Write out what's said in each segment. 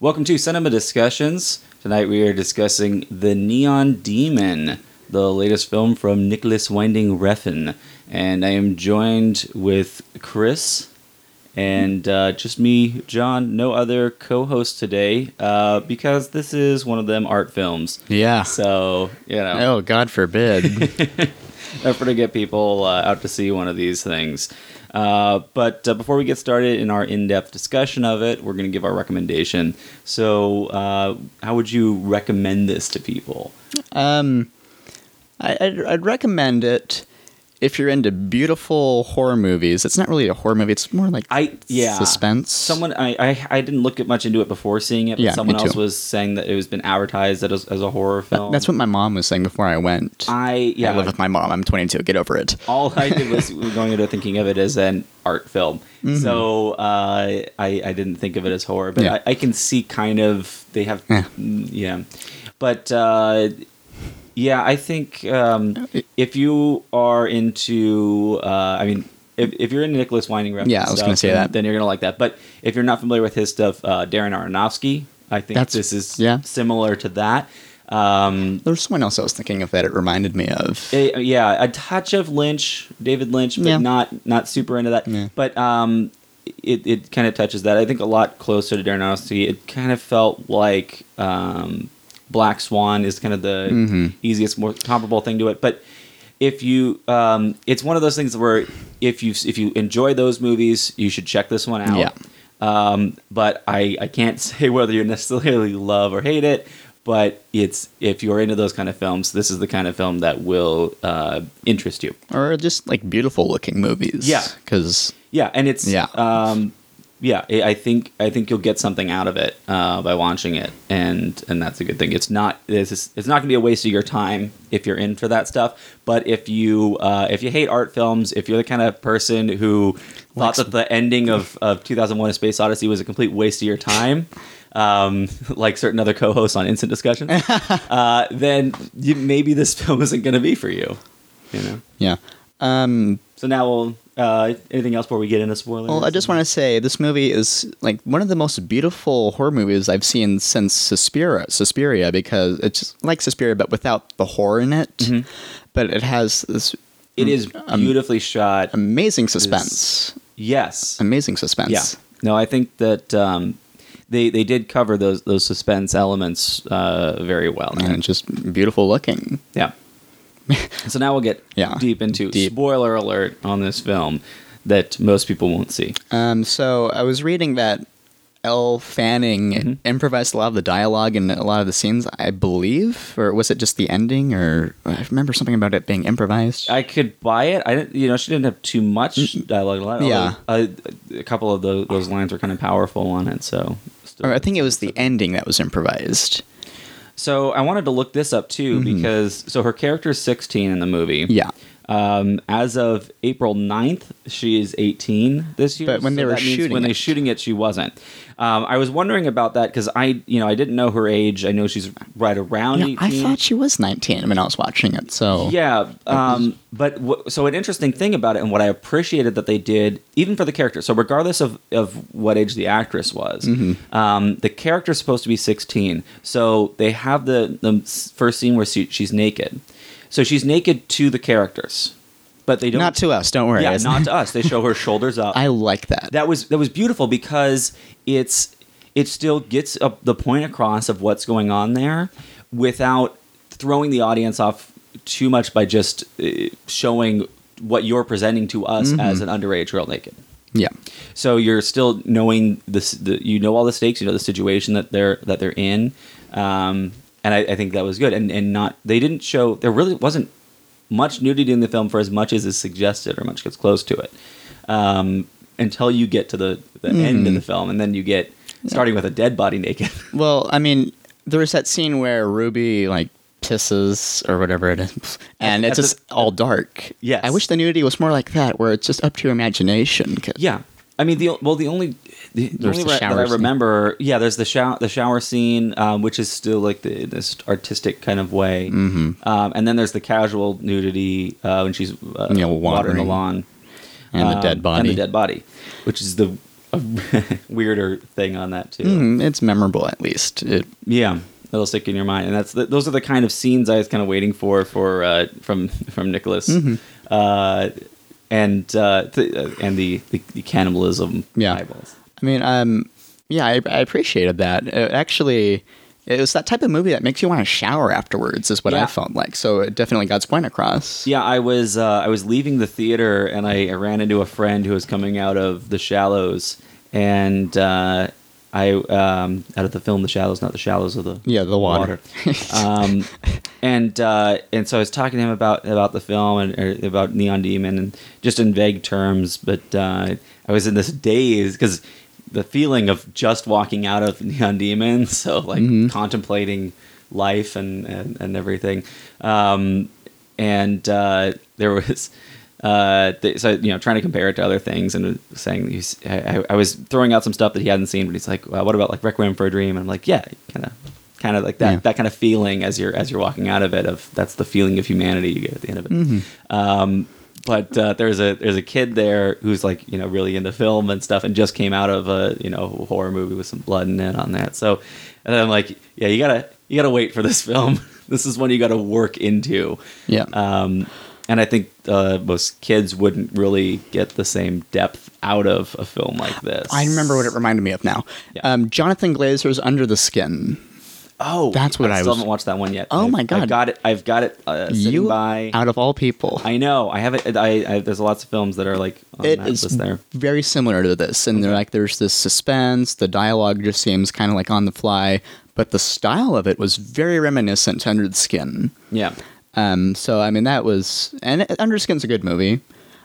Welcome to Cinema Discussions. Tonight we are discussing The Neon Demon, the latest film from Nicholas Winding Refn. And I am joined with Chris and uh, just me, John, no other co host today uh, because this is one of them art films. Yeah. So, you know, Oh, God forbid. effort to get people uh, out to see one of these things. Uh, but uh, before we get started in our in-depth discussion of it, we're going to give our recommendation. So, uh, how would you recommend this to people? um, I, I'd recommend it if you're into beautiful horror movies. It's not really a horror movie. It's more like I yeah, suspense. Someone I, I I didn't look at much into it before seeing it, but Yeah, someone else was saying that it was been advertised as, as a horror film. That's what my mom was saying before I went. I yeah. I live with my mom. I'm 22. Get over it. all I did was going into thinking of it as an art film. So uh, I, I didn't think of it as horror, but Mm-hmm. Yeah. I, I can see kind of they have Yeah. yeah. But uh, yeah, I think um, if you are into, uh, I mean. If, if you're into Nicholas Winding Refn, Yeah, I was gonna say then, that. then you're gonna like that. But if you're not familiar with his stuff, uh, Darren Aronofsky, I think That's- this is yeah. similar to that. Um, There's someone else I was thinking of that it reminded me of. Eh, yeah, a touch of Lynch, David Lynch, but Yeah. not not super into that. Yeah. But um, it it kind of touches that. I think a lot closer to Darren Aronofsky. It kind of felt like um, Black Swan is kind of the Mhm. easiest, more comparable thing to it. But if you, um, it's one of those things where if you if you enjoy those movies, you should check this one out. Yeah. Um, but I, I can't say whether you necessarily love or hate it. But it's if you're into those kind of films, this is the kind of film that will uh, interest you. Or just like beautiful looking movies. Yeah. Because, Yeah, and it's Yeah. um, yeah. I I think I think you'll get something out of it uh, by watching it, and and that's a good thing. It's not this is it's not going to be a waste of your time if you're in for that stuff. But if you uh, if you hate art films, if you're the kind of person who thought that the ending of of 2001: A Space Odyssey was a complete waste of your time. Um, like certain other co-hosts on Instant Discussion, uh, then you, maybe this film isn't going to be for you. You know. yeah. Um, So now we'll. Uh, anything else before we get into spoilers? Well, I just want to say this movie is like one of the most beautiful horror movies I've seen since Suspiria. Suspiria, because it's like Suspiria, but without the horror in it. Mm-hmm. But it has this It is um, beautifully shot. amazing suspense. yes. Amazing suspense. Yeah. No, I think that um, they they did cover those those suspense elements uh, very well. And it's just beautiful looking. Yeah. So now we'll get Yeah. deep into Deep. spoiler alert on this film that most people won't see. Um, so I was reading that Elle Fanning Mm-hmm. improvised a lot of the dialogue and a lot of the scenes, I believe, or was it just the ending? Or I remember something about it being improvised. I could buy it. I didn't, you know, she didn't have too much dialogue. Yeah. uh, a couple of those, those lines were kind of powerful on it. So, still- or I think it was the ending that was improvised. So I wanted to look this up too because so her character is 16 in the movie. Mm-hmm. Yeah. Um, as of April 9th, she is 18 this year. But when they were shooting when they're it- shooting it, she wasn't. Um, I was wondering about that because I, you know, I didn't know her age. I know she's right around Yeah, 18. I thought she was 19 when I was watching it. So Yeah, um, but w- so an interesting thing about it, and what I appreciated that they did, even for the character. So regardless of of what age the actress was, Mm-hmm. um, the character's supposed to be sixteen. So they have the the first scene where she, she's naked. So she's naked to the characters, but they don't. not to us. Don't worry. yeah, not to us. They show her shoulders up. I like that. that was that was beautiful because it's it still gets up the point across of what's going on there without throwing the audience off too much by just uh, showing what you're presenting to us as an underage girl naked. yeah. So you're still knowing this, the, you know all the stakes, you know the situation that they're that they're in, um, and I, I think that was good. And and not they didn't show there really wasn't much nudity in the film for as much as is suggested or much gets close to it, um, until you get to the the end of the film, and then you get starting with a dead body naked. Well, I mean, there was that scene where Ruby like pisses or whatever it is, and At it's just all dark. Yes. I wish the nudity was more like that, where it's just up to your imagination. Yeah, I mean the well the only the, the There's only the re- that I scene. remember yeah there's the shower the shower scene um, which is still like the this artistic kind of way mm-hmm. um, and then there's the casual nudity uh, when she's uh, You know, watering the lawn and the um, dead body. and the dead body which is the weirder thing on that too. Mm, it's memorable at least. It, Yeah, it'll stick in your mind, and that's the, those are the kind of scenes I was kind of waiting for for uh, from from Nicholas, Mm-hmm. uh, and uh, th- uh, and the, the, the cannibalism Yeah. eyeballs. I mean, um, yeah, I, I appreciated that. It actually, it was that type of movie that makes you want to shower afterwards. Is what Yeah. I felt like. So it definitely got its point across. Yeah, I was uh, I was leaving the theater and I, I ran into a friend who was coming out of The Shallows, and uh, I um, out of the film The Shallows, not The Shallows of the Yeah, the water. um, and uh, and so I was talking to him about about the film and or about Neon Demon and just in vague terms, but uh, I was in this daze because the feeling of just walking out of Neon Demon, so like contemplating life and and, and everything, um, and uh, there was. Uh, so you know, trying to compare it to other things, and saying he's, I, I- was throwing out some stuff that he hadn't seen, but he's like, well, "What about like Requiem for a Dream?" And I'm like, "Yeah, kind of, kind of like that Yeah. that kind of feeling as you're as you're walking out of it of that's the feeling of humanity you get at the end of it um, but uh, there's a there's a kid there who's like you know really into film and stuff and just came out of a you know horror movie with some blood in it on that so and I'm like yeah you gotta you gotta wait for this film this is one you gotta work into Yeah. um, and I think uh, most kids wouldn't really get the same depth out of a film like this I remember what it reminded me of now. Yeah. Um, Jonathan Glazer's Under the Skin. Oh That's what I still was- haven't watched that one yet Oh I've- my God. I've got it I've got it uh, sitting You by out of all people. I know. I have it. I, I there's lots of films that are like on It is there. very similar to this, and they're like there's this suspense. The dialogue just seems kind of like on the fly, but the style of it was very reminiscent to Under the Skin. Yeah. Um, so I mean that was and Under the Skin's a good movie.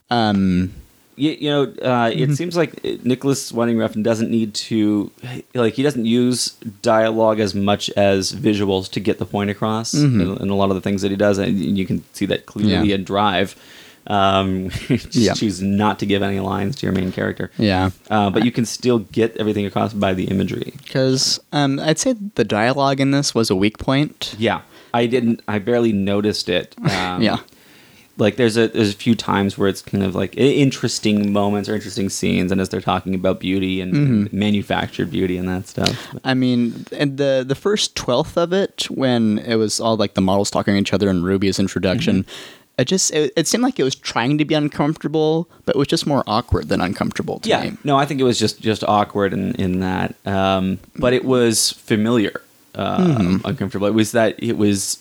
Um, You, you know, uh, Mm-hmm. it seems like Nicholas Winding Refn doesn't need to, like, he doesn't use dialogue as much as visuals to get the point across. In, in a lot of the things that he does, and you can see that clearly Mm-hmm. Yeah. in Drive. Um, Yeah. choose not to give any lines to your main character. yeah, Uh, but you can still get everything across by the imagery. because um, I'd say the dialogue in this was a weak point. Yeah, I didn't. I barely noticed it. Um, Yeah. Like there's a there's a few times where it's kind of like interesting moments or interesting scenes, and as they're talking about beauty and, and manufactured beauty and that stuff. I mean, and the the first twelfth of it, when it was all like the models talking to each other and Ruby's introduction, it just it, it seemed like it was trying to be uncomfortable, but it was just more awkward than uncomfortable to Yeah, me. no, I think it was just just awkward in in that, um, but it was familiar, uh, uncomfortable. It was that it was.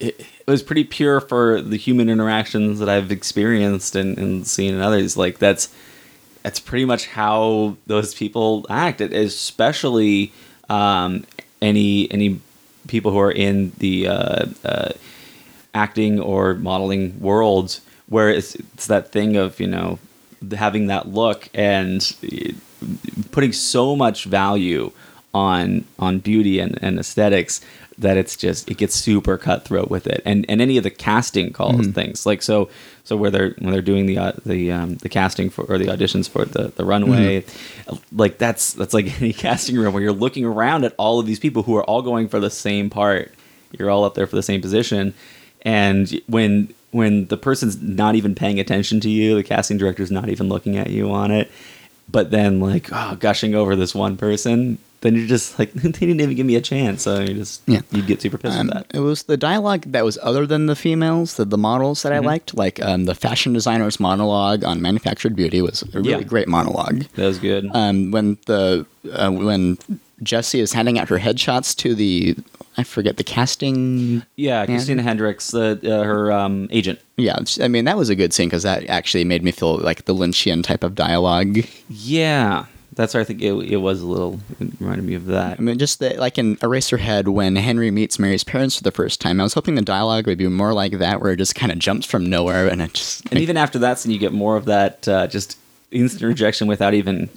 It, it was pretty pure for the human interactions that I've experienced and, and seen in others. Like that's that's pretty much how those people act. It- Especially um, any any people who are in the uh, uh, acting or modeling worlds, where it's, it's that thing of you know having that look and eh, putting so much value on on beauty and, and aesthetics that it's just it gets super cutthroat with it. And and any of the casting calls things. Like so so where they're when they're doing the uh, the um, the casting for or the auditions for the the runway like that's that's like any casting room where you're looking around at all of these people who are all going for the same part. You're all up there for the same position. And when when the person's not even paying attention to you the casting director's not even looking at you on it. But then like oh, gushing over this one person then you're just like they didn't even give me a chance so you just Yeah. you get super pissed Um, with that it was the dialogue that was other than the females, the, the models that I liked. Like um, the fashion designer's monologue on manufactured beauty was a really Yeah. great monologue. that was good Um, when the uh, when Jesse is handing out her headshots to the I forget the casting. yeah christina hendricks the uh, her um, agent Yeah, I mean that was a good scene because that actually made me feel like the Lynchian type of dialogue. yeah that's why i think it, it was a little it reminded me of that I mean, just the, like in Eraserhead when Henry meets Mary's parents for the first time. I was hoping the dialogue would be more like that, where it just kind of jumps from nowhere and it just. and even after that scene you get more of that uh, just instant rejection without even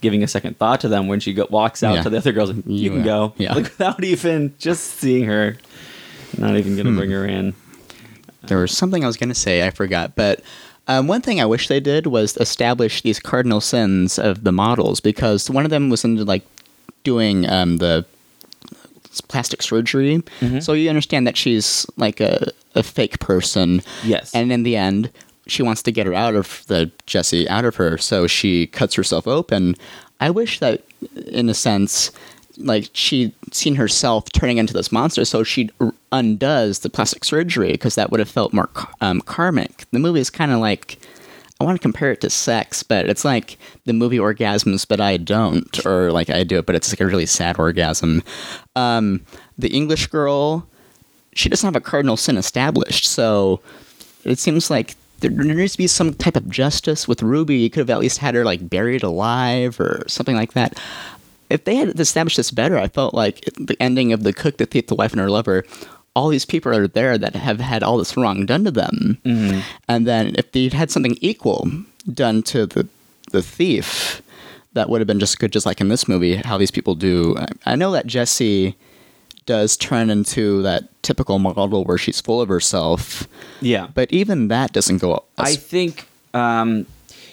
giving a second thought to them when she go, walks out Yeah. to the other girls like, you You, can go yeah. like without even just seeing her not even gonna Hmm. bring her in There was something I was going to say, I forgot. But um, one thing I wish they did was establish these cardinal sins of the models because one of them was into like doing um, the plastic surgery. So you understand that she's like a, a fake person. Yes. And in the end, she wants to get her out of the Jesse out of her, so she cuts herself open. I wish that, in a sense, like she'd seen herself turning into this monster, so she undoes the plastic surgery because that would have felt more um, karmic. The movie is kind of like I want to compare it to sex, but it's like the movie orgasms, but I don't, or like I do it, but it's like a really sad orgasm. Um, the English girl, she doesn't have a cardinal sin established, so it seems like there, there needs to be some type of justice with Ruby. You could have at least had her like buried alive or something like that. If they had established this better, I felt like the ending of the cook, the thief, the wife, and her lover all these people are there that have had all this wrong done to them. Mm-hmm. And then if they'd had something equal done to the the thief, that would have been just good, just like in this movie, how these people do. I know that Jesse does turn into that typical model where she's full of herself. Yeah. But even that doesn't go. I think um,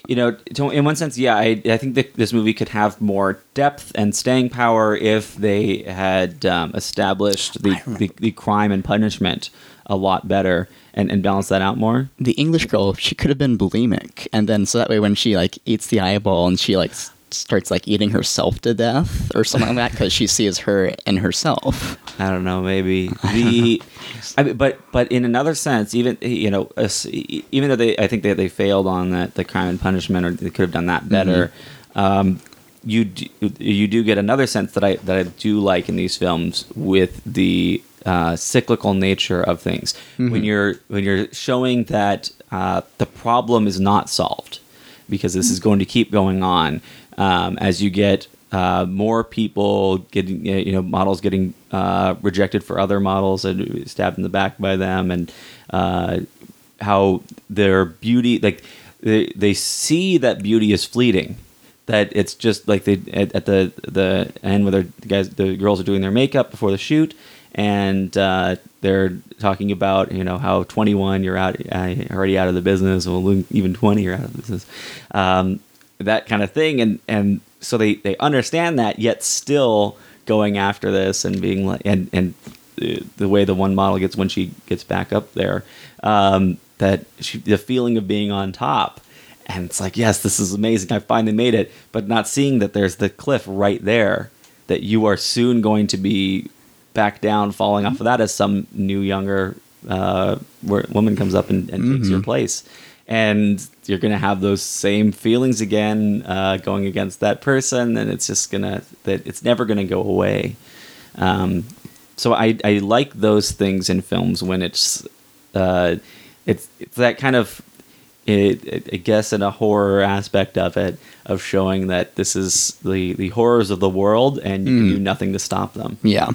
you know, to, in one sense, yeah, I, I think that this movie could have more depth and staying power if they had um, established the, the, the, crime and punishment a lot better and, and balance that out more. The English girl, she could have been bulimic, and then so that way when she like eats the eyeball and she like starts like eating herself to death or something like that because she sees her in herself. I don't know, maybe the, I mean, but but in another sense, even you know, even though they, I think that they failed on that the crime and punishment, or they could have done that better. Mm-hmm. Um, you do, you do get another sense that I that I do like in these films with the uh, cyclical nature of things. Mm-hmm. When you're when you're showing that uh, the problem is not solved because this is going to keep going on um, as you get uh, more people getting, you know, models getting uh, rejected for other models and stabbed in the back by them, and uh, how their beauty, like they, they see that beauty is fleeting. That it's just like they at, at the the end where the guys, the girls are doing their makeup before the shoot, and uh, they're talking about you know how 21 you're out uh, already out of the business, well even 20 you're out of the business. Um, that kind of thing. And and so they they understand that yet still going after this and being like and and the way the one model gets when she gets back up there um, that she, the feeling of being on top. And it's like yes this is amazing. I finally made it. But not seeing that there's the cliff right there that you are soon going to be back down falling off of that as some new younger uh, woman comes up and, and mm-hmm. takes your mm-hmm. place and you're gonna have those same feelings again uh, going against that person, and it's just gonna that it's never gonna go away. Um, so I I like those things in films when it's uh, it's it's that kind of it, it, I guess in a horror aspect of it of showing that this is the the horrors of the world and you mm. can do nothing to stop them. Yeah.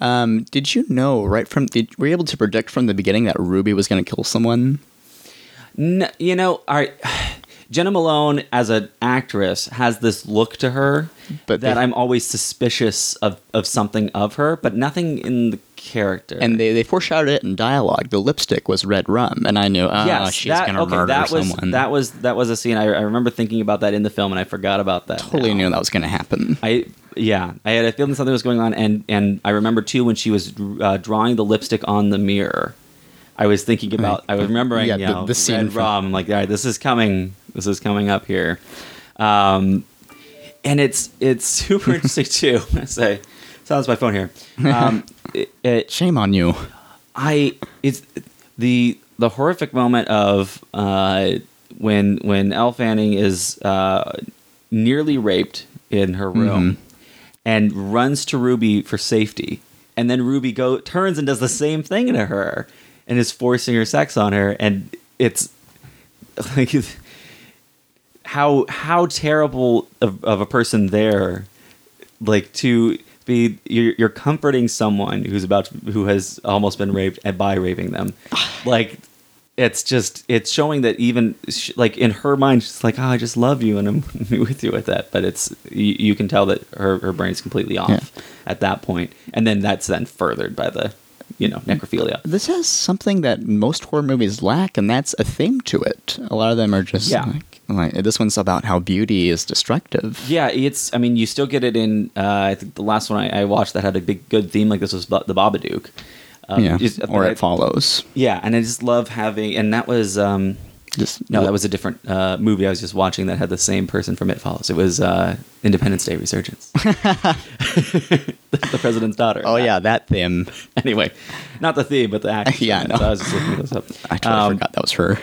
Um, did you know right from did, were you able to predict from the beginning that Ruby was going to kill someone? No, you know, all right. Jena Malone as an actress has this look to her but that they, I'm always suspicious of, of something of her, but nothing in the character. And they, they foreshadowed it in dialogue. The lipstick was red rum, and I knew, oh, yes, she's gonna okay, murder that was, someone. That was that was a scene. I, I remember thinking about that in the film, and I forgot about that. Totally now. knew that was gonna happen. I yeah, I had a feeling something was going on, and and I remember too when she was uh, drawing the lipstick on the mirror I was thinking about. I was remembering. Yeah, you know, the, the scene Red Rum. Like, all right, this is coming. This is coming up here, um, and it's it's super interesting too. I say, silence my phone here. Um, it, it, Shame on you. I it's the the horrific moment of uh, when when Elle Fanning is uh, nearly raped in her room mm-hmm. and runs to Ruby for safety, and then Ruby go turns and does the same thing to her and is forcing her sex on her, and it's like how how terrible of, of a person there, like to be you're, you're comforting someone who's about to, who has almost been raped and by raping them, like it's just it's showing that even like in her mind she's like oh i just love you and i'm with you with that but it's you, you can tell that her, her brain's completely off yeah. at that point and then that's then furthered by the you know necrophilia. This has something that most horror movies lack, and that's a theme to it. A lot of them are just yeah. like, like this one's about how beauty is destructive. Yeah, it's. I mean, you still get it in. Uh, I think the last one I, I, watched that had a big good theme like this was the Babadook. Um, yeah, just, or it follows. Yeah, and I just love having, and that was. Um, Just No, that was a different uh, movie I was just watching that had the same person from It Follows. It was uh, Independence Day Resurgence. the president's daughter. Oh yeah, that theme. Anyway, not the theme, but the actress. Yeah, I know. So I was just looking those up. I totally Um, forgot that was her.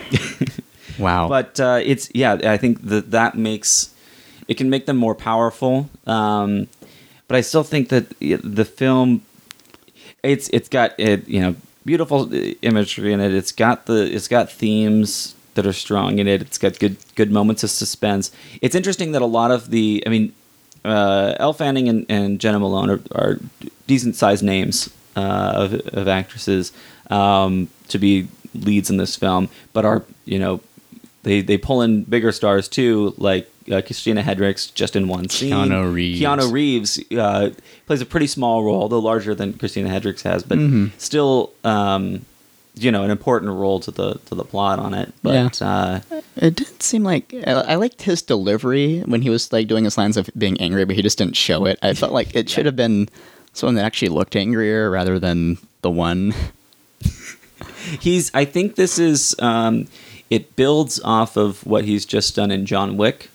wow. But uh, it's yeah, I think that that makes it can make them more powerful. Um, but I still think that the film it's it's got it you know beautiful imagery in it. It's got the it's got themes that are strong in it. It's got good good moments of suspense. It's interesting that a lot of the I mean uh, Elle Fanning and, and Jena Malone are, are decent sized names uh, of, of actresses um, to be leads in this film, but are you know they they pull in bigger stars too, like uh, Christina Hendricks just in one scene. Keanu Reeves. Keanu Reeves uh, plays a pretty small role, though larger than Christina Hendricks has, but Mhm. still, um, you know, an important role to the to the plot on it. But uh, It didn't seem like I I liked his delivery when he was like doing his lines of being angry, but he just didn't show it. I felt like it should have been someone that actually looked angrier rather than the one. he's. I think this is. Um, it builds off of what he's just done in John Wick.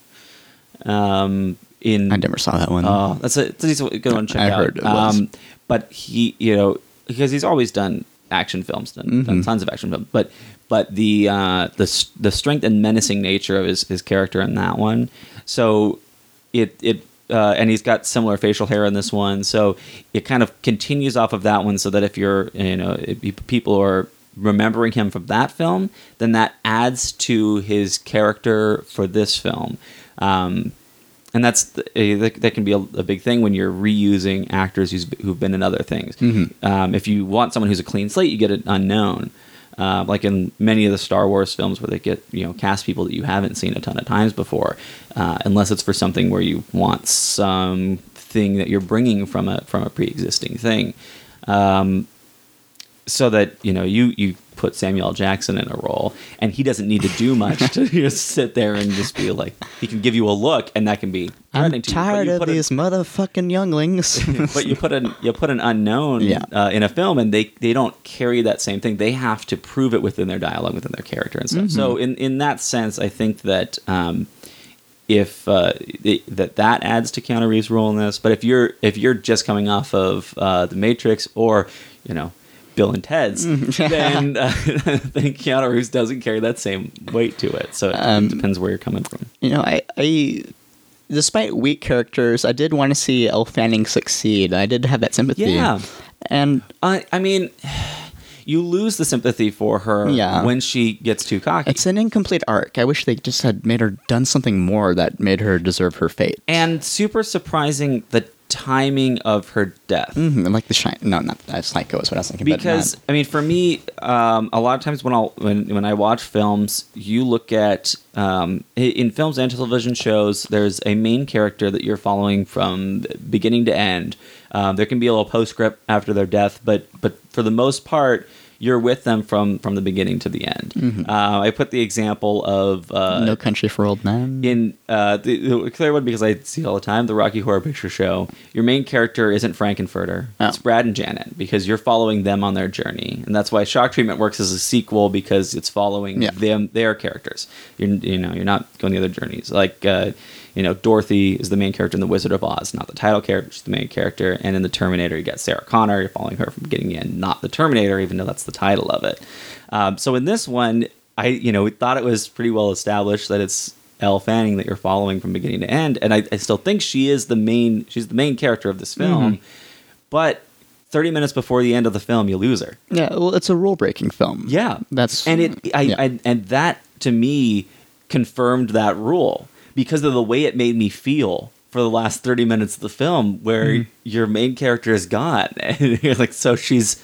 Um, in I never saw that one. Oh, that's a, that's a good one to check I out. heard it was. Um, but he, you know, because he's always done action films, done, done Mhm. tons of action films. But but the uh, the the strength and menacing nature of his, his character in that one, so it it. Uh, and he's got similar facial hair in this one, so it kind of continues off of that one. So that if you're, you know, if people are remembering him from that film, then that adds to his character for this film. Um, and that's eh, that, that can be a, a big thing when you're reusing actors who's, who've been in other things. Mhm. Um, if you want someone who's a clean slate, you get an unknown. Uh, like in many of the Star Wars films, where they get you know cast people that you haven't seen a ton of times before, uh, unless it's for something where you want something that you're bringing from a from a pre-existing thing. Um, so that you know you you put Samuel Jackson in a role, and he doesn't need to do much to just sit there and just be like he can give you a look, and that can be I'm to tired of put a- these motherfucking younglings. but you put an you put an unknown Yeah. uh, in a film, and they they don't carry that same thing. They have to prove it within their dialogue, within their character and stuff. So in in that sense, I think that. Um, if uh, it, that that adds to Keanu Reeves' role in this, but if you're if you're just coming off of uh, the Matrix or you know Bill and Ted's, then uh, I think Keanu Reeves doesn't carry that same weight to it. So it Um, depends where you're coming from. you know, I, I, despite weak characters, I did want to see Elle Fanning succeed. I did have that sympathy. Yeah. And I I mean, you lose the sympathy for her Yeah. when she gets too cocky. it's an incomplete arc. I wish they just had made her done something more that made her deserve her fate. and super surprising the timing of her death. Mm-hmm. Like the shine. No, not that. Psycho is what I was thinking. Because I mean, for me, um, a lot of times when I when when I watch films, you look at um, in films and television shows. There's a main character that you're following from beginning to end. Um, there can be a little postscript after their death, but but for the most part, you're with them from from the beginning to the end. Uh, I put the example of uh, no country for old men. in uh, the, the clear one because I see all the time, the Rocky Horror Picture Show. Your main character isn't Frank-N-Furter; Oh. it's Brad and Janet because you're following them on their journey, and that's why Shock Treatment works as a sequel because it's following Yeah. them their characters. You're you know you're not going the other journeys like. Uh, you know, Dorothy is the main character in The Wizard of Oz, not the title character, she's the main character. And in The Terminator, you got Sarah Connor, you're following her from beginning to end, not the Terminator, even though that's the title of it. Um, so in this one, I, you know, we thought it was pretty well established that it's Elle Fanning that you're following from beginning to end. And I, I still think she is the main, she's the main character of this film. But 30 minutes before the end of the film, you lose her. yeah, well, it's a rule breaking film. Yeah, That's and it. I, yeah. I and that to me confirmed that rule because of the way it made me feel for the last thirty minutes of the film, where Mm-hmm. your main character is gone, and you're like, so she's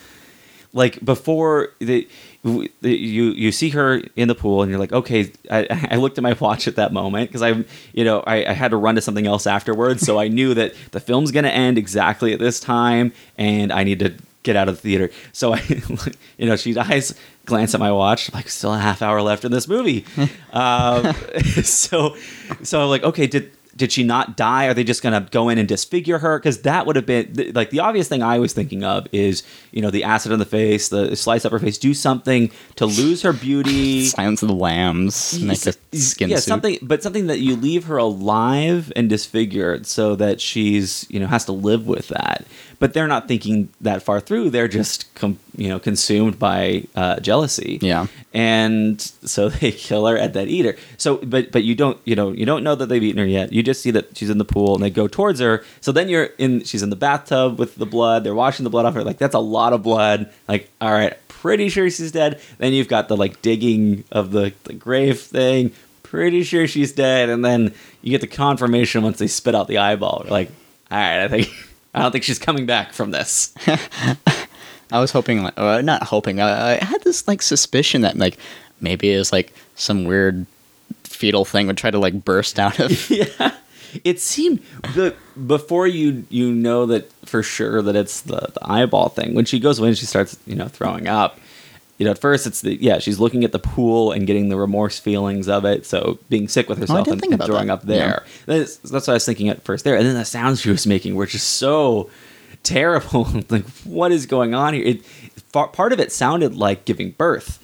like before the. the- You you see her in the pool and you're like okay I, I looked at my watch at that moment because I you know I, I had to run to something else afterwards so I knew that the film's gonna end exactly at this time and I need to get out of the theater. So I, you know, she dies. Glance at my watch, like still a half hour left in this movie. um, so, so I'm like, okay, did did she not die? Are they just going to go in and disfigure her? Because that would have been th- like the obvious thing I was thinking of is you know the acid on the face, the slice up her face, do something to lose her beauty. Silence of the Lambs, make a skin yeah, suit. something, but something that you leave her alive and disfigured, so that she's you know has to live with that. But they're not thinking that far through. They're just com- you know consumed by uh, jealousy. Yeah. and so they kill her at that eater. So, but but you don't you know you don't know that they've eaten her yet. You just see that she's in the pool and they go towards her. So then you're in. She's in the bathtub with the blood. They're washing the blood off her. Like that's a lot of blood. Like all right, pretty sure she's dead. Then you've got the like digging of the the grave thing. Pretty sure she's dead. And then you get the confirmation once they spit out the eyeball. You're like, all right, I think I don't think she's coming back from this. I was hoping, like, uh, not hoping. I, I had this like suspicion that like maybe it was like some weird fetal thing would try to like burst out of. yeah it seemed the before you you know that for sure that it's the, the eyeball thing when she goes away and she starts you know throwing up you know at first it's the yeah she's looking at the pool and getting the remorse feelings of it. So being sick with herself didn't and, and throwing that. up there. That's, that's what i was thinking at first there. And then the sounds she was making were just so terrible. Like what is going on here? It far, part of it sounded like giving birth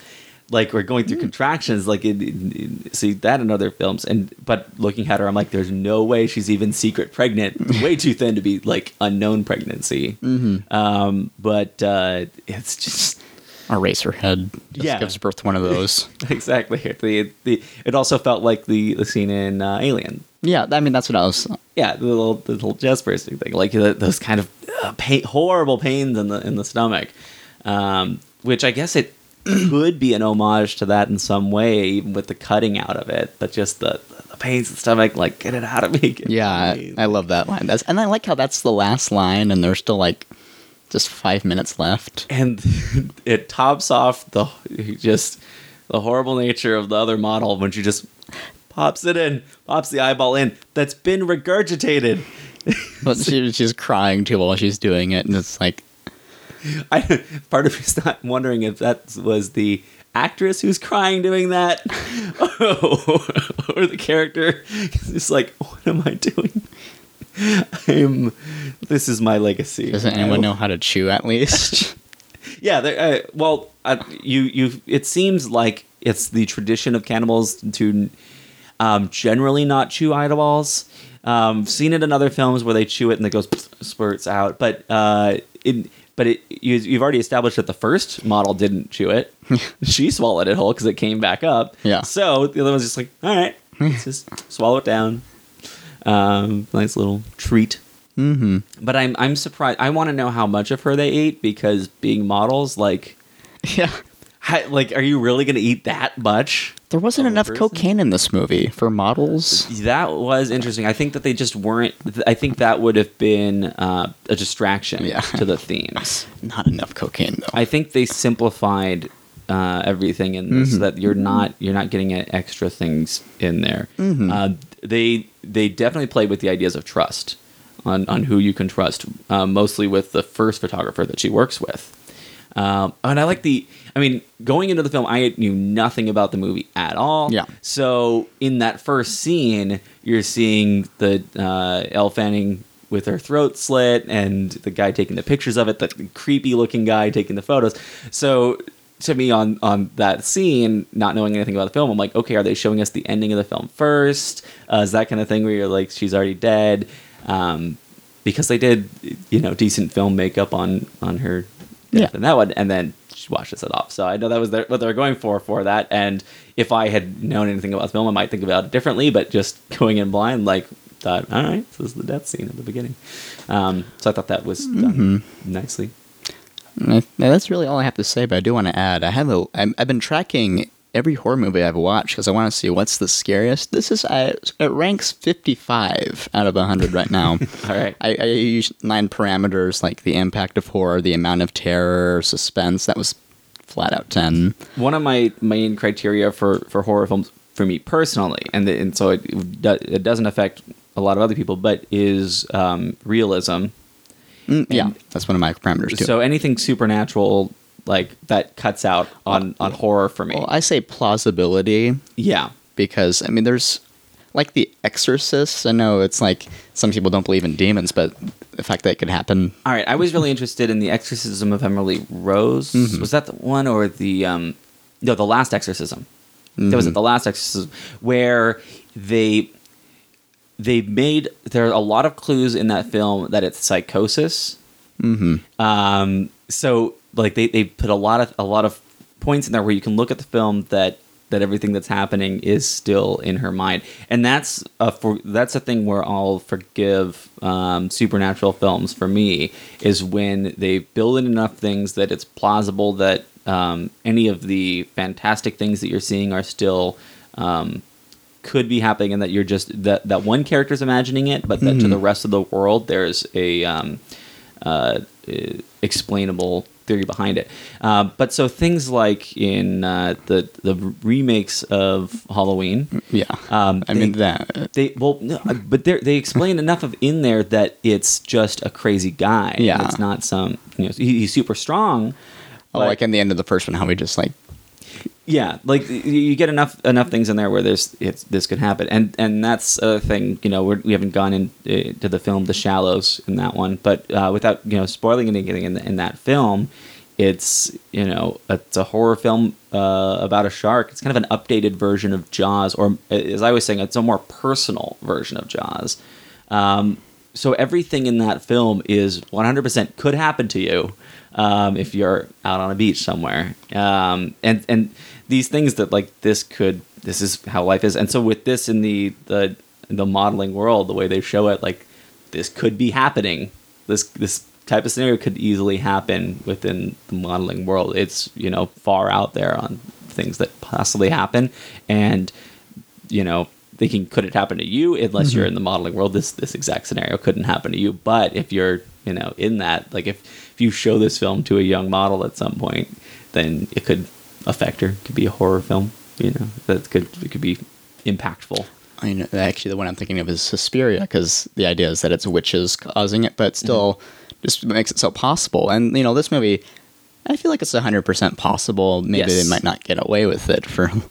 like we're going through Hmm. contractions like it- it- see that in other films. And but looking at her i'm like there's no way she's even secret pregnant. Way too thin to be like unknown pregnancy. Mm-hmm. um but uh it's just Or racer head just Yeah. gives birth to one of those. exactly the, the it also felt like the the scene in uh, alien yeah, I mean that's what I was. yeah the little the little chest bursting thing like the, those kind of uh, pain, horrible pains in the in the stomach um which i guess it could be an homage to that in some way even with the cutting out of it but just the the pains in the stomach like get it out of me Yeah, I. I love that line. That's and I like how that's the last line, and they're still like just five minutes left. and it tops off the just the horrible nature of the other model when she just pops it in pops the eyeball in that's been regurgitated But she, she's crying too while she's doing it, and it's like, I, part of me's not wondering if that was the actress who's crying doing that, or the character. It's like, what am I doing? I'm. This is my legacy. doesn't anyone know how to chew at least? Yeah. Uh, well, uh, you you. It seems like it's the tradition of cannibals to um, generally not chew eyeballs. Um, seen it in other films where they chew it and it goes spurts out, but uh, it but it you, you've already established that the first model didn't chew it. she swallowed it whole because it came back up. Yeah. So the other one's just like, all right, just swallow it down. Um, nice little treat. mm-hmm. But I'm I'm surprised. I want to know how much of her they ate because being models, like, Yeah. how, like, are you really going to eat that much? There wasn't enough person? cocaine in this movie for models. That was interesting. I think that they just weren't. I think that would have been uh, a distraction Yeah. to the themes. Not enough cocaine though. I think they simplified uh, everything in this so that you're not you're not getting extra things in there. Uh, they they definitely play with the ideas of trust on on who you can trust, uh, mostly with the first photographer that she works with. Um, and I like the. I mean, going into the film, I knew nothing about the movie at all. Yeah. So in that first scene, you're seeing the uh, Elle Fanning with her throat slit, and the guy taking the pictures of it, the creepy looking guy taking the photos. So to me, on on that scene, not knowing anything about the film, I'm like, okay, are they showing us the ending of the film first? Uh, is that kind of thing where you're like, she's already dead? Um, because they did, you know, decent film makeup on on her death Yeah. in that one, and then she washes it off. So I know that was their, what they were going for for that. And if I had known anything about the film, I might think about it differently. But just going in blind, like thought, all right, this is the death scene at the beginning. Um, so I thought that was done nicely. That's really all I have to say. But I do want to add, I have a. I'm- I've been tracking every horror movie I've watched because I want to see what's the scariest. This is uh, it ranks 55 out of 100 right now. All right. I, I use nine parameters like the impact of horror, the amount of terror, suspense. That was flat out 10. one of my main criteria for, for horror films for me personally, and the, and so it it doesn't affect a lot of other people, but is um, realism. Mm, yeah, that's one of my parameters too. So anything supernatural like that cuts out on on horror for me. well, I say plausibility yeah, because I mean, there's like The Exorcist. I know it's like some people don't believe in demons, but the fact that it could happen. All right, I was really interested in the Exorcism of Emily Rose. Mm-hmm. Was that the one or the um, no, the Last Exorcism? That was it, the Last Exorcism, where they they made there are a lot of clues in that film that it's psychosis. Mm-hmm. Um, so like they, they put a lot of a lot of points in there where you can look at the film that that everything that's happening is still in her mind, and that's a for that's a thing where I'll forgive um, supernatural films for me is when they build in enough things that it's plausible that um, any of the fantastic things that you're seeing are still. Um, could be happening and that you're just that that one character's imagining it but that to the rest of the world there's a um, uh, uh, explainable theory behind it. Uh, but so things like in uh, the the remakes of Halloween, Yeah. Um, I mean that. they well, no, uh, but they they explain enough of in there that it's just a crazy guy. Yeah. it's not some you know he, he's super strong. Oh, like in the end of the first one, how we just like yeah, like you get enough enough things in there where there's this could happen, and and that's a thing. You know, we're, we haven't gone into to the film The Shallows in that one, but uh, without you know spoiling anything in, in that film, it's you know it's a horror film uh, about a shark. It's kind of an updated version of Jaws, or as I was saying, it's a more personal version of Jaws. Um, so everything in that film is 100% could happen to you um, if you're out on a beach somewhere. Um, and and these things that like this could this is how life is. And so with this in the the the modeling world, the way they show it, like this could be happening. This this type of scenario could easily happen within the modeling world. It's you know far out there on things that possibly happen, and you know thinking could it happen to you unless you're in the modeling world this this exact scenario couldn't happen to you but if you're you know in that like if if you show this film to a young model at some point then it could affect her it could be a horror film you know that could it could be impactful I know actually the one I'm thinking of is Suspiria because the idea is that it's witches causing it, but still Mm-hmm. just makes it so possible. And you know, this movie, I feel like it's hundred percent possible. Maybe Yes. they might not get away with it for s-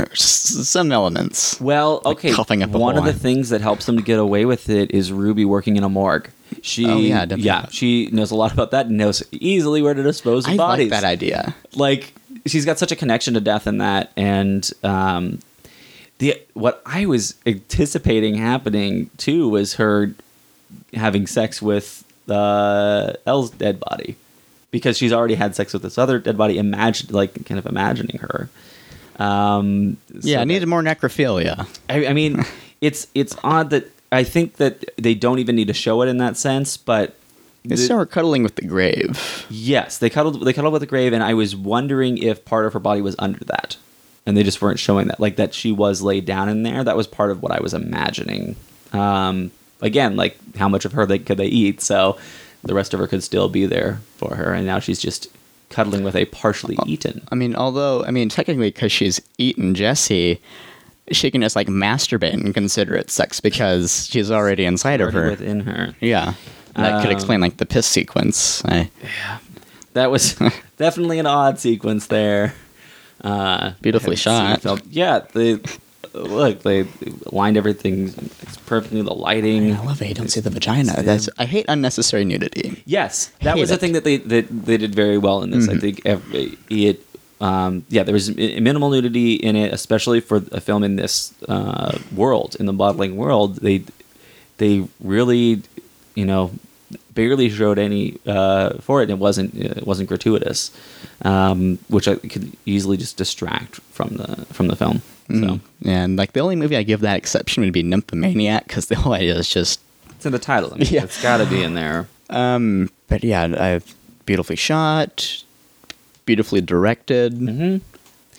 some elements. well Like okay coughing up one of the things that helps them to get away with it is ruby working in a morgue she Oh, yeah, definitely. yeah she knows a lot about that and knows easily where to dispose of I bodies like that idea. like she's got such a connection to death in that and um the what i was anticipating happening too was her having sex with uh elle's dead body because she's already had sex with this other dead body imagine like kind of imagining her um Yeah, I needed more necrophilia. I, I mean, it's it's odd that I think that they don't even need to show it in that sense, but They the- cuddling with the grave. yes, they cuddled they cuddled with the grave, and I was wondering if part of her body was under that, and they just weren't showing that, like that she was laid down in there. That was part of what I was imagining. Um, again, like how much of her they could they eat, so the rest of her could still be there for her, and now she's just cuddling with a partially eaten. I mean, although I mean, technically, because she's eaten Jesse, she can just like masturbate and consider it sex because she's already inside of her. within her. Yeah, that could Um, explain like the piss sequence. I, That was definitely an odd sequence there. Uh, Beautifully shot. it. Yeah, they look they lined everything it's perfectly. The lighting. I love it. You don't see the vagina. That's I hate unnecessary nudity. Yes, that Hate was the it. thing that they that they did very well in this. I think ev- it. Um, yeah, there was mi- minimal nudity in it, especially for a film in this uh, world, in the modeling world. They they really, you know, barely showed any uh, for it. and It wasn't it wasn't gratuitous, um, which I could easily just distract from the from the film. So Mm. And like the only movie I give that exception would be Nymphomaniac because the whole idea is just. it's in the title. I mean, Yeah. it's got to be in there. Um, but yeah, I've beautifully shot, beautifully directed. hmm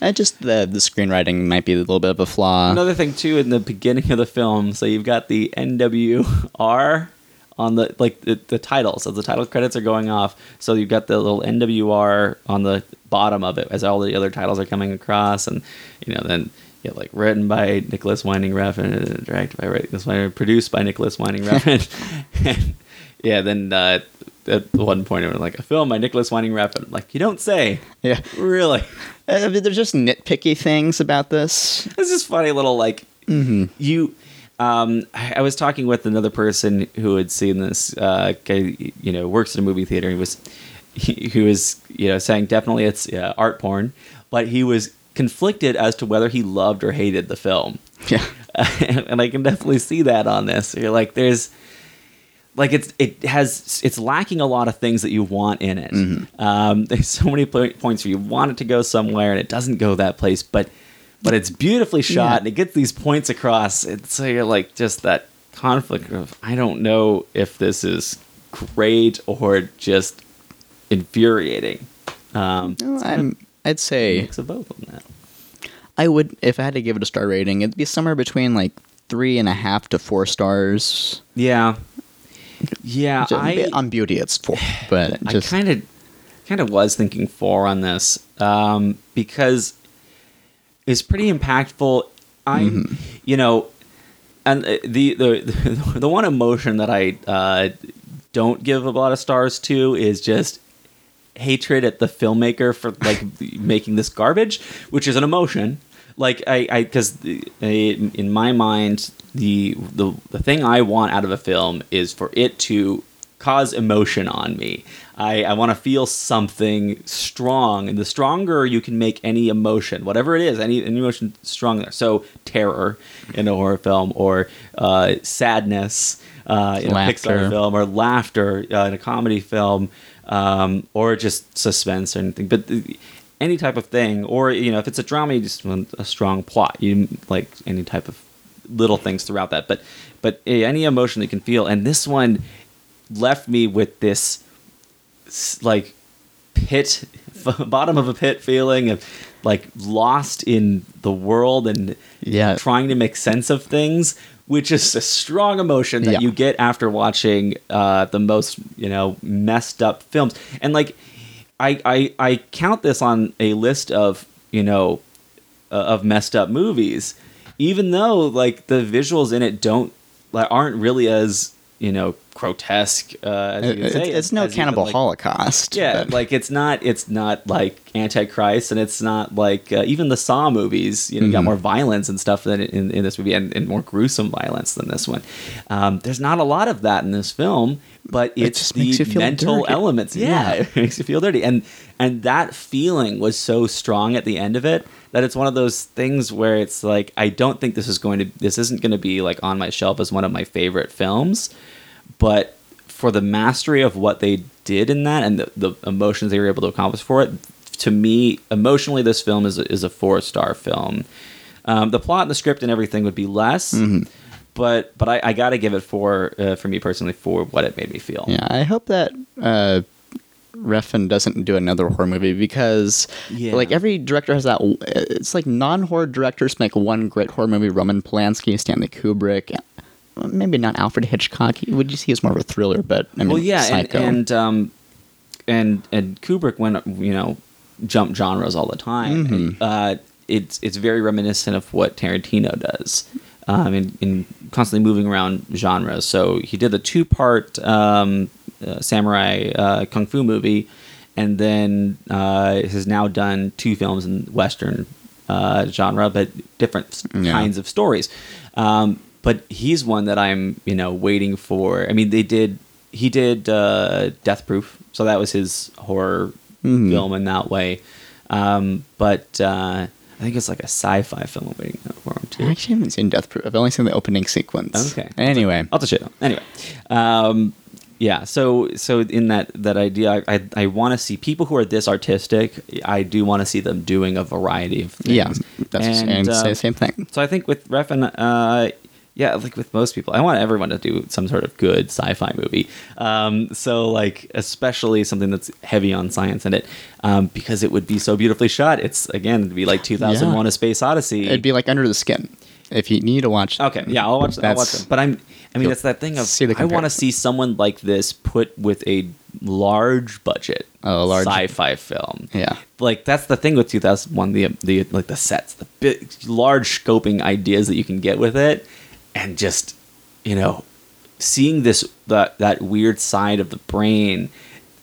Uh, just the the screenwriting might be a little bit of a flaw. Another thing too in the beginning of the film, so you've got the NWR on the like the, the title. So the title credits are going off. So you've got the little NWR on the bottom of it as all the other titles are coming across, and you know then. Yeah, like written by Nicholas Winding Refn, and directed by Nicholas Winding, produced by Nicholas Winding Refn. and yeah, then uh, at one point it was like a film by Nicholas Winding Refn. Like you don't say, yeah, really? uh, there's just nitpicky things about this. This is funny little like you. Um, I I was talking with another person who had seen this. Uh, guy, you know, works in a movie theater. He was, he, he was, you know, saying definitely it's uh, art porn, but he was conflicted as to whether he loved or hated the film. Yeah. and I can definitely see that on this. You're like, there's, like it's it has it's lacking a lot of things that you want in it. Um, there's so many po- points where you want it to go somewhere and it doesn't go that place, but but it's beautifully shot Yeah. and it gets these points across. It's so you're like just that conflict of I don't know if this is great or just infuriating. Um, No, I'm, I'd say mix of both on that. I would if I had to give it a star rating, it'd be somewhere between like three and a half to four stars. Yeah, yeah. Just- I on beauty, it's four, but I just kind of kind of was thinking four on this um, because it's pretty impactful. I, Mm-hmm. you know, and uh, the the the one emotion that I uh, don't give a lot of stars to is just hatred at the filmmaker for like making this garbage, which is an emotion. Like I, I, because in my mind, the the the thing I want out of a film is for it to cause emotion on me. I, I want to feel something strong, and the stronger you can make any emotion, whatever it is, any, any emotion stronger. So terror in a horror film, or uh, sadness uh, in a Laughter. Pixar film, or laughter uh, in a comedy film, um, or just suspense or anything. But the, any type of thing, or you know, if it's a drama, you just want a strong plot. You like any type of little things throughout that, but but any emotion that you can feel. And this one left me with this like pit, bottom of a pit feeling of like lost in the world and Yeah. trying to make sense of things. Which is a strong emotion that Yeah. you get after watching uh, the most, you know, messed up films. And like, I, I I count this on a list of you know uh, of messed up movies, even though like the visuals in it don't like aren't really as you know grotesque. Uh, as It- it's, say, it's no as you could, cannibal like- holocaust. Yeah, but- like it's not it's not like Antichrist, and it's not like uh, even the Saw movies. You know, got Mhm. more violence and stuff than in, in this movie, and, and more gruesome violence than this one. Um, there's not a lot of that in this film, but it's just the mental dirty. elements. Yeah, Yeah. it makes you feel dirty, and and that feeling was so strong at the end of it that it's one of those things where it's like I don't think this is going to this isn't going to be like on my shelf as one of my favorite films, but for the mastery of what they did in that and the, the emotions they were able to accomplish for it, to me, emotionally, this film is a, is a four star film. Um, the plot and the script and everything would be less, Mm-hmm. but but I, I got to give it four uh, for me personally for what it made me feel. Yeah, I hope that uh, Refn doesn't do another horror movie because, Yeah. like, every director has that. It's like non-horror directors make one great horror movie. Roman Polanski, Stanley Kubrick, maybe not Alfred Hitchcock. Would you see as more of a thriller? But I mean, well, yeah, and Psycho. and um, and and Kubrick went you know jump genres all the time. Mhm. And, uh, it's it's very reminiscent of what Tarantino does. Um, in, in constantly moving around genres. So he did the two part um, uh, samurai uh, kung fu movie, and then uh, has now done two films in Western uh, genre, but different Yeah. kinds of stories. Um, but he's one that I'm, you know, waiting for. I mean, they did. He did uh, Death Proof, so that was his horror Mhm. film in that way. Um, but uh, I think it's like a sci-fi film I'm waiting for him too. I actually haven't seen Death Proof. I've only seen the opening sequence. Okay. Anyway, I'll have to show. Anyway, um, yeah. So so in that that idea, I I, I want to see people who are this artistic. I do want to see them doing a variety of things. yeah, that's and, and, uh, say the same thing. So I think with Refn, uh, yeah, like with most people, I want everyone to do some sort of good sci-fi movie. Um, so like, especially something that's heavy on science in it, um, because it would be so beautifully shot. It's again, it'd be like 2001: Yeah. A Space Odyssey. It'd be like Under the Skin. If you need to watch, Okay, yeah, I'll watch. I'll watch them. But I'm. I mean, it's that thing of I want to see someone like this put with a large budget, A large- sci-fi film. yeah, Like that's the thing with 2001. The the like the sets, the big, large scoping ideas that you can get with it, and just you know, seeing this that that weird side of the brain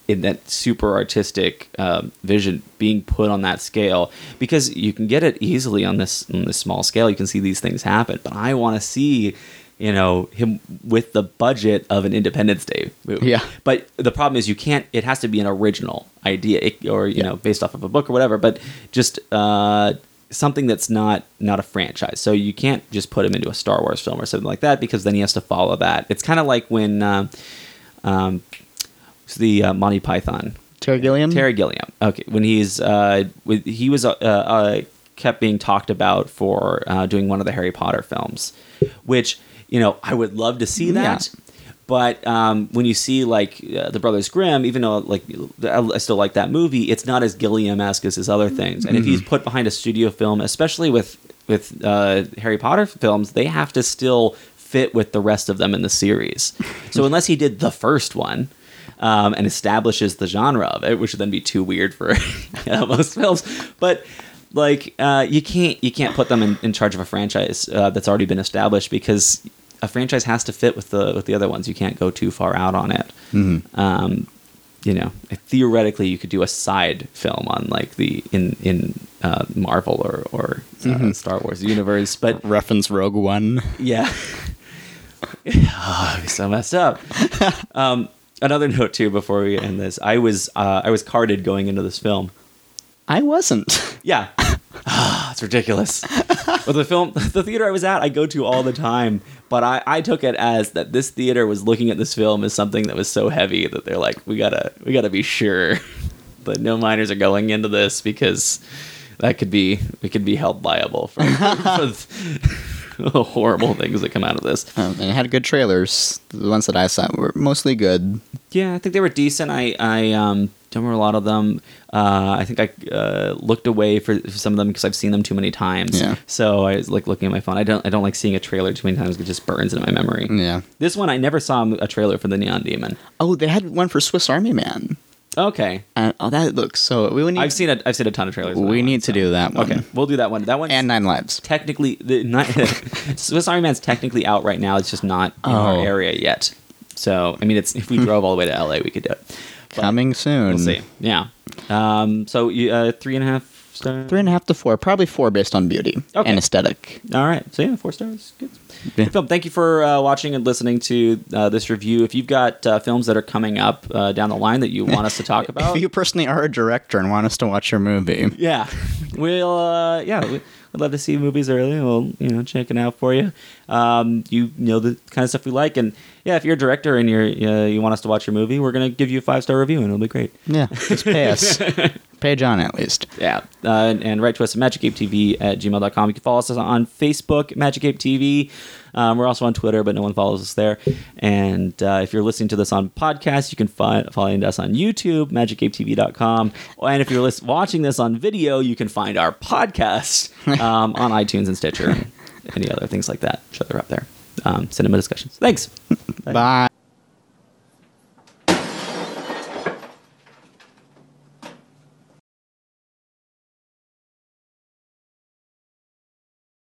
in that super artistic um, vision being put on that scale because you can get it easily on this on this small scale. You can see these things happen, but I want to see you know him with the budget of an Independence Day movie. Yeah. But the problem is you can't. It has to be an original idea, or you Yeah. know, based off of a book or whatever. But just uh, something that's not not a franchise. So you can't just put him into a Star Wars film or something like that because then he has to follow that. It's kind of like when um, it's the uh, Monty Python Terry Gilliam. Terry Gilliam. Okay, when he's uh, with, he was uh, uh, kept being talked about for uh, doing one of the Harry Potter films, which you know I would love to see that. But um, when you see like uh, the Brothers Grimm, even though like I I still like that movie, it's not as Gilliam-esque as his other things. And if he's put behind a studio film, especially with with uh, Harry Potter films, they have to still fit with the rest of them in the series. so unless he did the first one, um, and establishes the genre of it, which would then be too weird for you most films. But like uh, you can't you can't put them in, in charge of a franchise uh, that's already been established because a franchise has to fit with the with the other ones. You can't go too far out on it. Um, you know, theoretically, you could do a side film on like the in in uh, Marvel or or uh, Star Wars universe, but Reference Rogue One. yeah. oh, it'd be so messed up. Um, another note too before we end this, I was uh, I was carded going into this film. I wasn't. Yeah, Ah, it's ridiculous. but the film, the theater I was at, I go to all the time. But I, I took it as that this theater was looking at this film as something that was so heavy that they're like, we gotta we gotta be sure that no minors are going into this because that could be we could be held liable for, for the horrible things that come out of this. Um, and it had good trailers. The ones that I saw were mostly good. Yeah, I think they were decent. I I um, don't remember a lot of them. Uh, I think I uh, looked away for some of them because I've seen them too many times. Yeah. So I was like looking at my phone. I don't I don't like seeing a trailer too many times. It just burns into my memory. Yeah. This one I never saw a trailer for the Neon Demon. Oh, they had one for Swiss Army Man. Okay, And, oh, that looks so. We need. I've seen a I've seen a ton of trailers. we one, need to so- do that one. Okay, we'll do that one. That one And Nine Lives. technically the Swiss Army Man's technically out right now. It's just not in our Oh. area yet. So I mean, it's if we drove all the way to LA, we could do it. But Coming soon. We'll see. Yeah. Um, so you uh, three and a half stars. Three and a half to four. Probably four based on beauty Okay. and aesthetic. All right. So yeah, four stars. Good. Yeah. Good film. Thank you for uh, watching and listening to uh, this review. If you've got uh, films that are coming up uh, down the line that you want us to talk about, If you personally are a director and want us to watch your movie, yeah, we'll uh, yeah. We, We'd love to see movies early. We'll you know check it out for you. Um, you know the kind of stuff we like, and yeah, if you're a director and you're uh, you want us to watch your movie, we're gonna give you a five star review, and it'll be great. yeah, just pay us. pay John at least. Yeah. Uh, and, and write to us at magicapetv at gmail.com. You can follow us on Facebook, Magic Ape TV. Um, we're also on Twitter, but no one follows us there. And uh, if you're listening to this on podcast, you can find find us on YouTube, magicapetv.com. And if you're lis- watching this on video, you can find our podcast um, on iTunes and Stitcher and any other things like that. Sure, they're up there. Um, cinema discussions. Thanks. Bye.